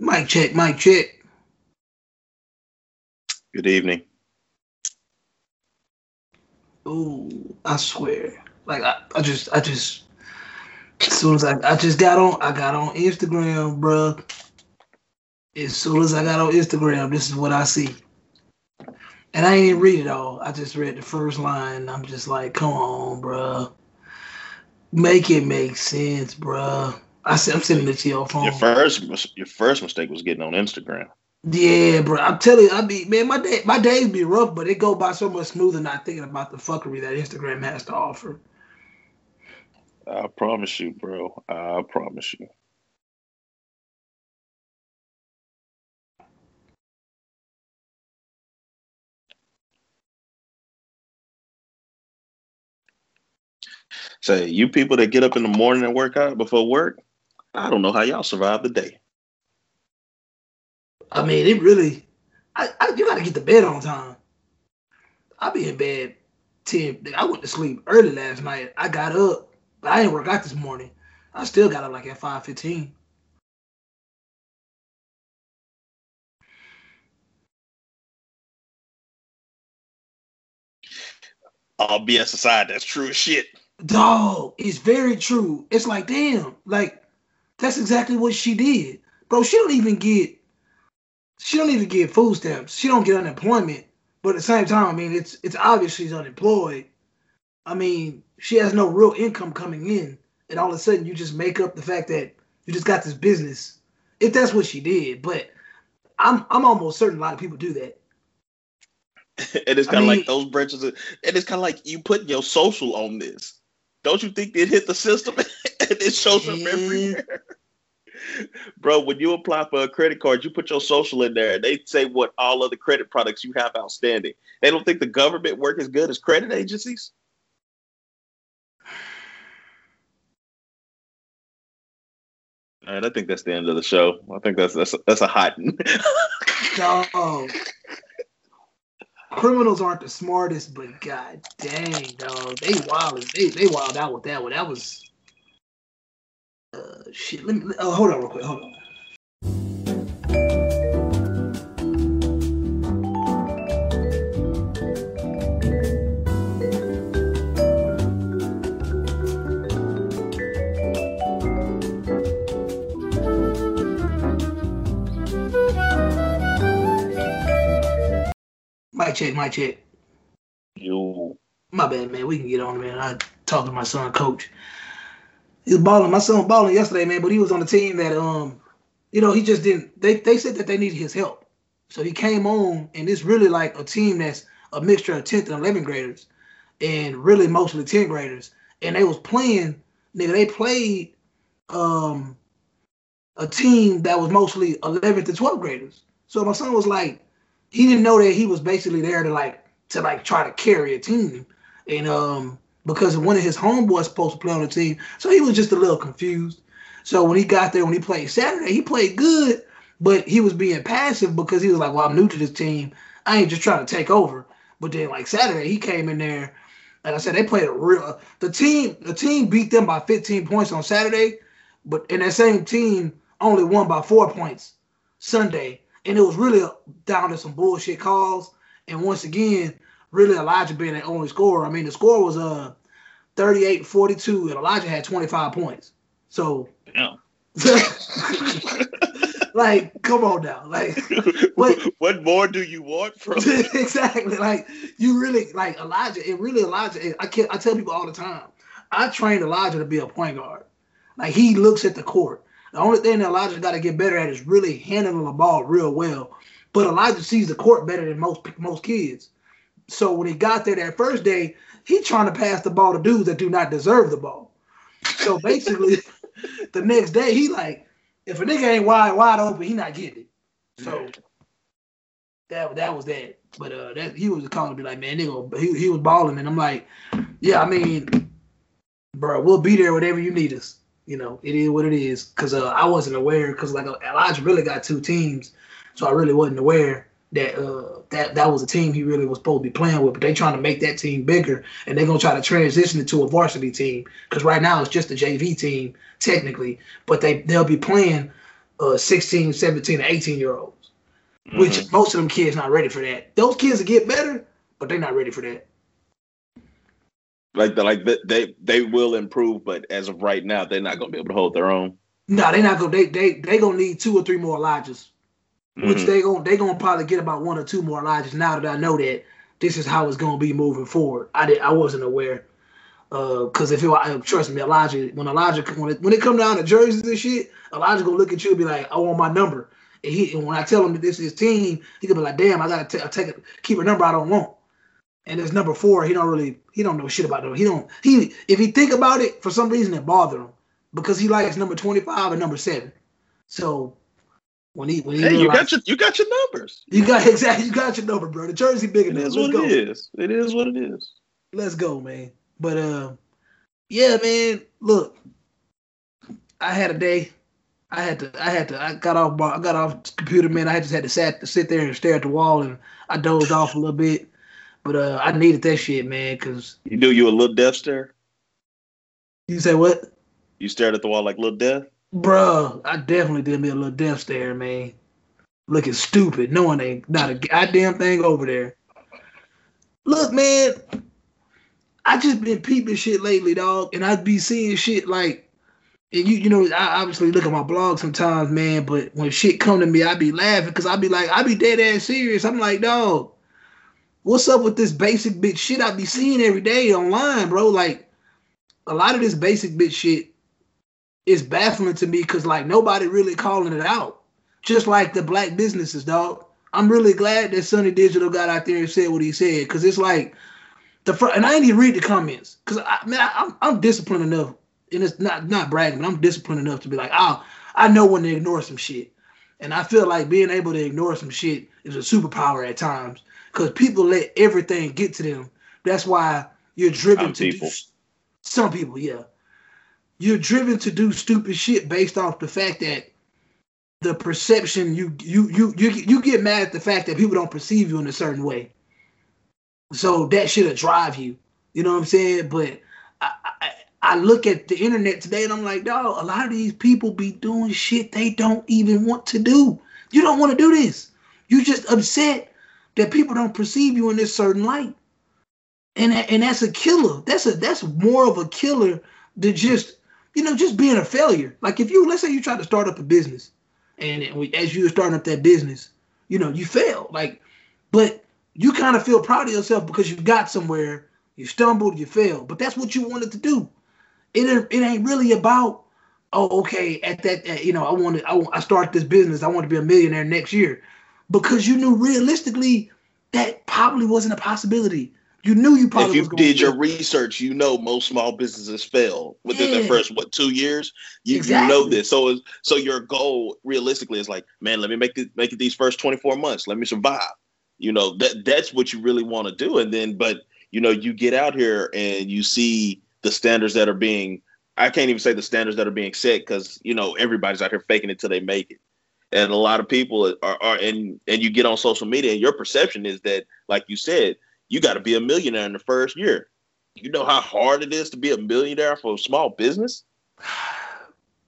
Mic check, mic check. Good evening. Oh, I swear. Like I, I just I just as soon as I, I just got on I got on Instagram, bruh. As soon as I got on Instagram, this is what I see. And I ain't read it all. I just read the first line. I'm just like, come on, bruh. Make it make sense, bruh. I said I'm sending it to your phone. Your first your first mistake was getting on Instagram. Yeah, bro. I'm telling you, I be man, my day my days be rough, but it go by so much smoother not thinking about the fuckery that Instagram has to offer. I promise you, bro. I promise you. Say, you people that get up in the morning and work out before work, I don't know how y'all survive the day. I mean, it really, I, I you got to get to bed on time. I be in bed ten. I went to sleep early last night. I got up, but I didn't work out this morning. I still got up like at five fifteen. All BS aside, that's true as shit. Dog, it's very true. It's like, damn, like that's exactly what she did, bro. She don't even get, she don't even get food stamps. She don't get unemployment. But at the same time, I mean, it's it's obvious she's unemployed. I mean, she has no real income coming in, and all of a sudden you just make up the fact that you just got this business. If that's what she did, but I'm I'm almost certain a lot of people do that. and it's kind of like those branches. Of, and it's kind of like you put your social on this. Don't you think it hit the system and it shows up everywhere? Bro, when you apply for a credit card, you put your social in there and they say what all other credit products you have outstanding. They don't think the government work as good as credit agencies? All right, I think that's the end of the show. I think that's that's that's a hot. no. Criminals aren't the smartest, but god dang, dog, they wild. They they wild out with that one. That was uh, shit. Let me. Oh, hold on, real quick. Hold on. My check, my check. You. My bad, man. We can get on, man. I talked to my son, coach. He was balling. My son was balling yesterday, man. But he was on the team that, um, you know, he just didn't. They they said that they needed his help, so he came on, and it's really like a team that's a mixture of 10th and 11th graders, and really mostly 10th graders. And they was playing, nigga. They played, um, a team that was mostly 11th to 12th graders. So my son was like, he didn't know that he was basically there to like to like try to carry a team, and um because one of his homeboys supposed to play on the team, so he was just a little confused. So when he got there, when he played Saturday, he played good, but he was being passive because he was like, "Well, I'm new to this team. I ain't just trying to take over." But then like Saturday, he came in there, and I said they played a real. The team, the team beat them by 15 points on Saturday, but in that same team only won by four points Sunday and it was really down to some bullshit calls. And once again, really Elijah being the only scorer. I mean, the score was uh 38-42, and Elijah had 25 points. So like, come on now. Like what what more do you want from exactly like you really like Elijah, and really Elijah, I can I tell people all the time, I trained Elijah to be a point guard. Like he looks at the court. The only thing that Elijah got to get better at is really handling the ball real well. But Elijah sees the court better than most most kids. So when he got there that first day, he trying to pass the ball to dudes that do not deserve the ball. So basically, the next day he like, if a nigga ain't wide wide open, he not getting it. So that that was that. But uh, that he was calling to be like, man, nigga, he he was balling, and I'm like, yeah, I mean, bro, we'll be there whatever you need us you know, it is what it is. Cause uh, I wasn't aware, cause like Elijah really got two teams, so I really wasn't aware that uh, that that was a team he really was supposed to be playing with. But they trying to make that team bigger, and they're gonna try to transition it to a varsity team. Cause right now it's just a JV team technically, but they they'll be playing uh 16, 17, 18 year olds. Mm-hmm. Which most of them kids not ready for that. Those kids will get better, but they're not ready for that. Like the, like they they will improve, but as of right now, they're not gonna be able to hold their own. No, they're not gonna they they they gonna need two or three more Elijahs. Mm-hmm. Which they gonna they gonna probably get about one or two more Elijahs now that I know that this is how it's gonna be moving forward. I did I wasn't aware. Because uh, if it, trust me, Elijah, when Elijah when it, when it come down to jerseys and shit, Elijah gonna look at you and be like, "I want my number." And he and when I tell him that this is his team, he gonna be like, "Damn, I gotta t- take it, keep a number I don't want." And it's number four. He don't really he don't know shit about it. He don't he if he think about it for some reason it bother him because he likes number twenty five and number seven. So when he when he hey, you got your you got your numbers. You got exactly you got your number, bro. The jersey big enough. It is Let's what go. it is. It is what it is. Let's go, man. But uh, yeah, man. Look, I had a day. I had to. I had to. I got off. I got off computer, man. I just had to sat to sit there and stare at the wall, and I dozed off a little bit. But uh, I needed that shit, man. Cause you do you a little death stare. You say what? You stared at the wall like little death. Bruh, I definitely did me a little death stare, man. Looking stupid, knowing they not a goddamn thing over there. Look, man, I just been peeping shit lately, dog, and I'd be seeing shit like, and you, you know, I obviously look at my blog sometimes, man. But when shit come to me, I be laughing because I'd be like, I be dead ass serious. I'm like, dog, what's up with this basic bitch shit I be seeing every day online, bro? Like, a lot of this basic bitch shit is baffling to me because like nobody really calling it out. Just like the black businesses, dog. I'm really glad that Sonny Digital got out there and said what he said because it's like the front, and I ain't even read the comments because I man I, am I'm, I'm disciplined enough and it's not not bragging, but I'm disciplined enough to be like, oh, I know when to ignore some shit, and I feel like being able to ignore some shit is a superpower at times because people let everything get to them. That's why you're driven some to people. do some people, yeah you're driven to do stupid shit based off the fact that the perception you you you you you get mad at the fact that people don't perceive you in a certain way. So that should drive you. You know what I'm saying? But I, I, I look at the internet today and I'm like, dog, a lot of these people be doing shit they don't even want to do. You don't want to do this. You just upset that people don't perceive you in this certain light. And and that's a killer. That's a that's more of a killer than just you know, just being a failure. Like if you, let's say you try to start up a business, and we, as you were starting up that business, you know, you fail. Like, but you kind of feel proud of yourself because you got somewhere, you stumbled, you failed. But that's what you wanted to do. It it ain't really about, oh, okay, at that, at, you know, I wanted, I, I start this business, I want to be a millionaire next year, because you knew realistically that probably wasn't a possibility. You knew you probably. If you did your research, you know most small businesses fail within yeah. the first what two years. You, exactly. you know this, so so your goal realistically is like, man, let me make it make it these first twenty four months. Let me survive. You know that that's what you really want to do, and then but you know you get out here and you see the standards that are being. I can't even say the standards that are being set because you know everybody's out here faking it till they make it and a lot of people are, are and and you get on social media and your perception is that like you said you got to be a millionaire in the first year. You know how hard it is to be a millionaire for a small business?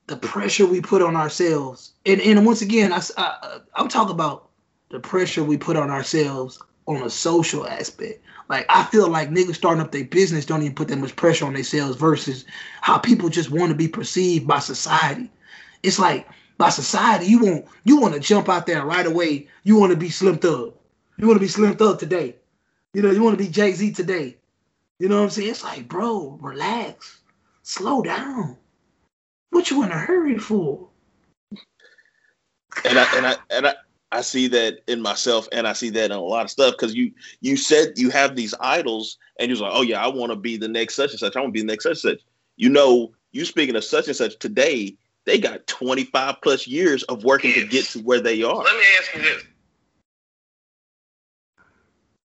The pressure we put on ourselves. And, and once again, I, I, I'm talking about the pressure we put on ourselves on a social aspect. Like I feel like niggas starting up their business don't even put that much pressure on themselves versus how people just want to be perceived by society. It's like by society, you want you want to jump out there right away. You want to be Slim Thug. You want to be Slim Thug today. You know, you want to be Jay Z today. You know what I'm saying? It's like, bro, relax, slow down. What you in a hurry for? And I and I and I. I see that in myself and I see that in a lot of stuff because you you said you have these idols and you're like, oh yeah, I want to be the next such and such. I want to be the next such and such. You know, you speaking of such and such today, they got 25 plus years of working to get to where they are. Let me ask you this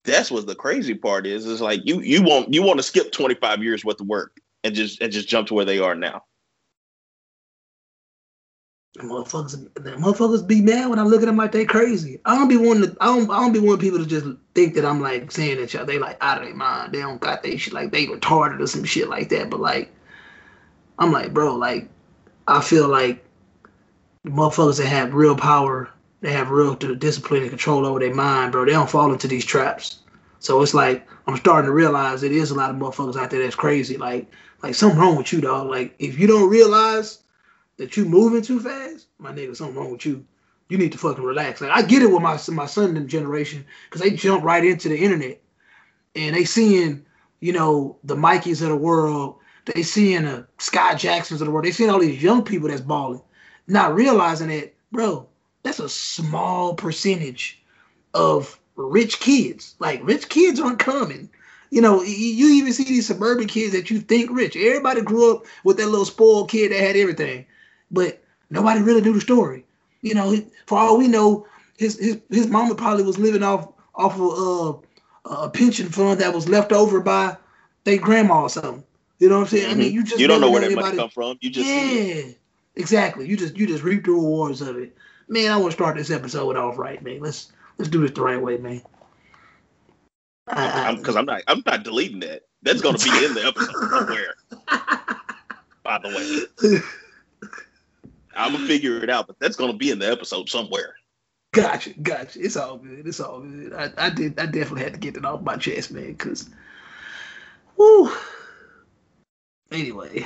that's what the crazy part is. Is like you you want you want to skip 25 years worth of work and just and just jump to where they are now. The motherfuckers, the motherfuckers be mad when I look at them like they crazy. I don't be wanting to. I don't. I don't be wanting people to just think that I'm like saying that y'all they like out of their mind. They don't got they shit like they retarded or some shit like that. But like, I'm like, bro, like, I feel like the motherfuckers that have real power, they have real discipline and control over their mind, bro. They don't fall into these traps. So it's like I'm starting to realize it is a lot of motherfuckers out there that's crazy. Like, like something wrong with you, dog. Like if you don't realize that you moving too fast, my nigga, something wrong with you. You need to fucking relax. Like I get it with my my son and generation because they jump right into the internet and they seeing, you know, the Mikeys of the world. They seeing the Scott Jacksons of the world. They seeing all these young people that's balling, not realizing that, bro, that's a small percentage of rich kids. Like rich kids aren't coming. You know, you even see these suburban kids that you think rich. Everybody grew up with that little spoiled kid that had everything but nobody really knew the story. You know, for all we know, his his his mama probably was living off off of uh, a pension fund that was left over by their grandma or something. You know what I'm saying? Mm-hmm. I mean, mm-hmm. you just you don't know where that money come from. You just yeah, exactly. You just you just reap the rewards of it. Man, I want to start this episode off right, man. Let's let's do this the right way, man. Because I'm, I'm not I'm not deleting that. That's gonna be in the episode somewhere. by the way. I'm gonna figure it out, but that's gonna be in the episode somewhere. Gotcha, gotcha. It's all good. It's all good. I, I did. I definitely had to get it off my chest, man. Cause, whoo. Anyway,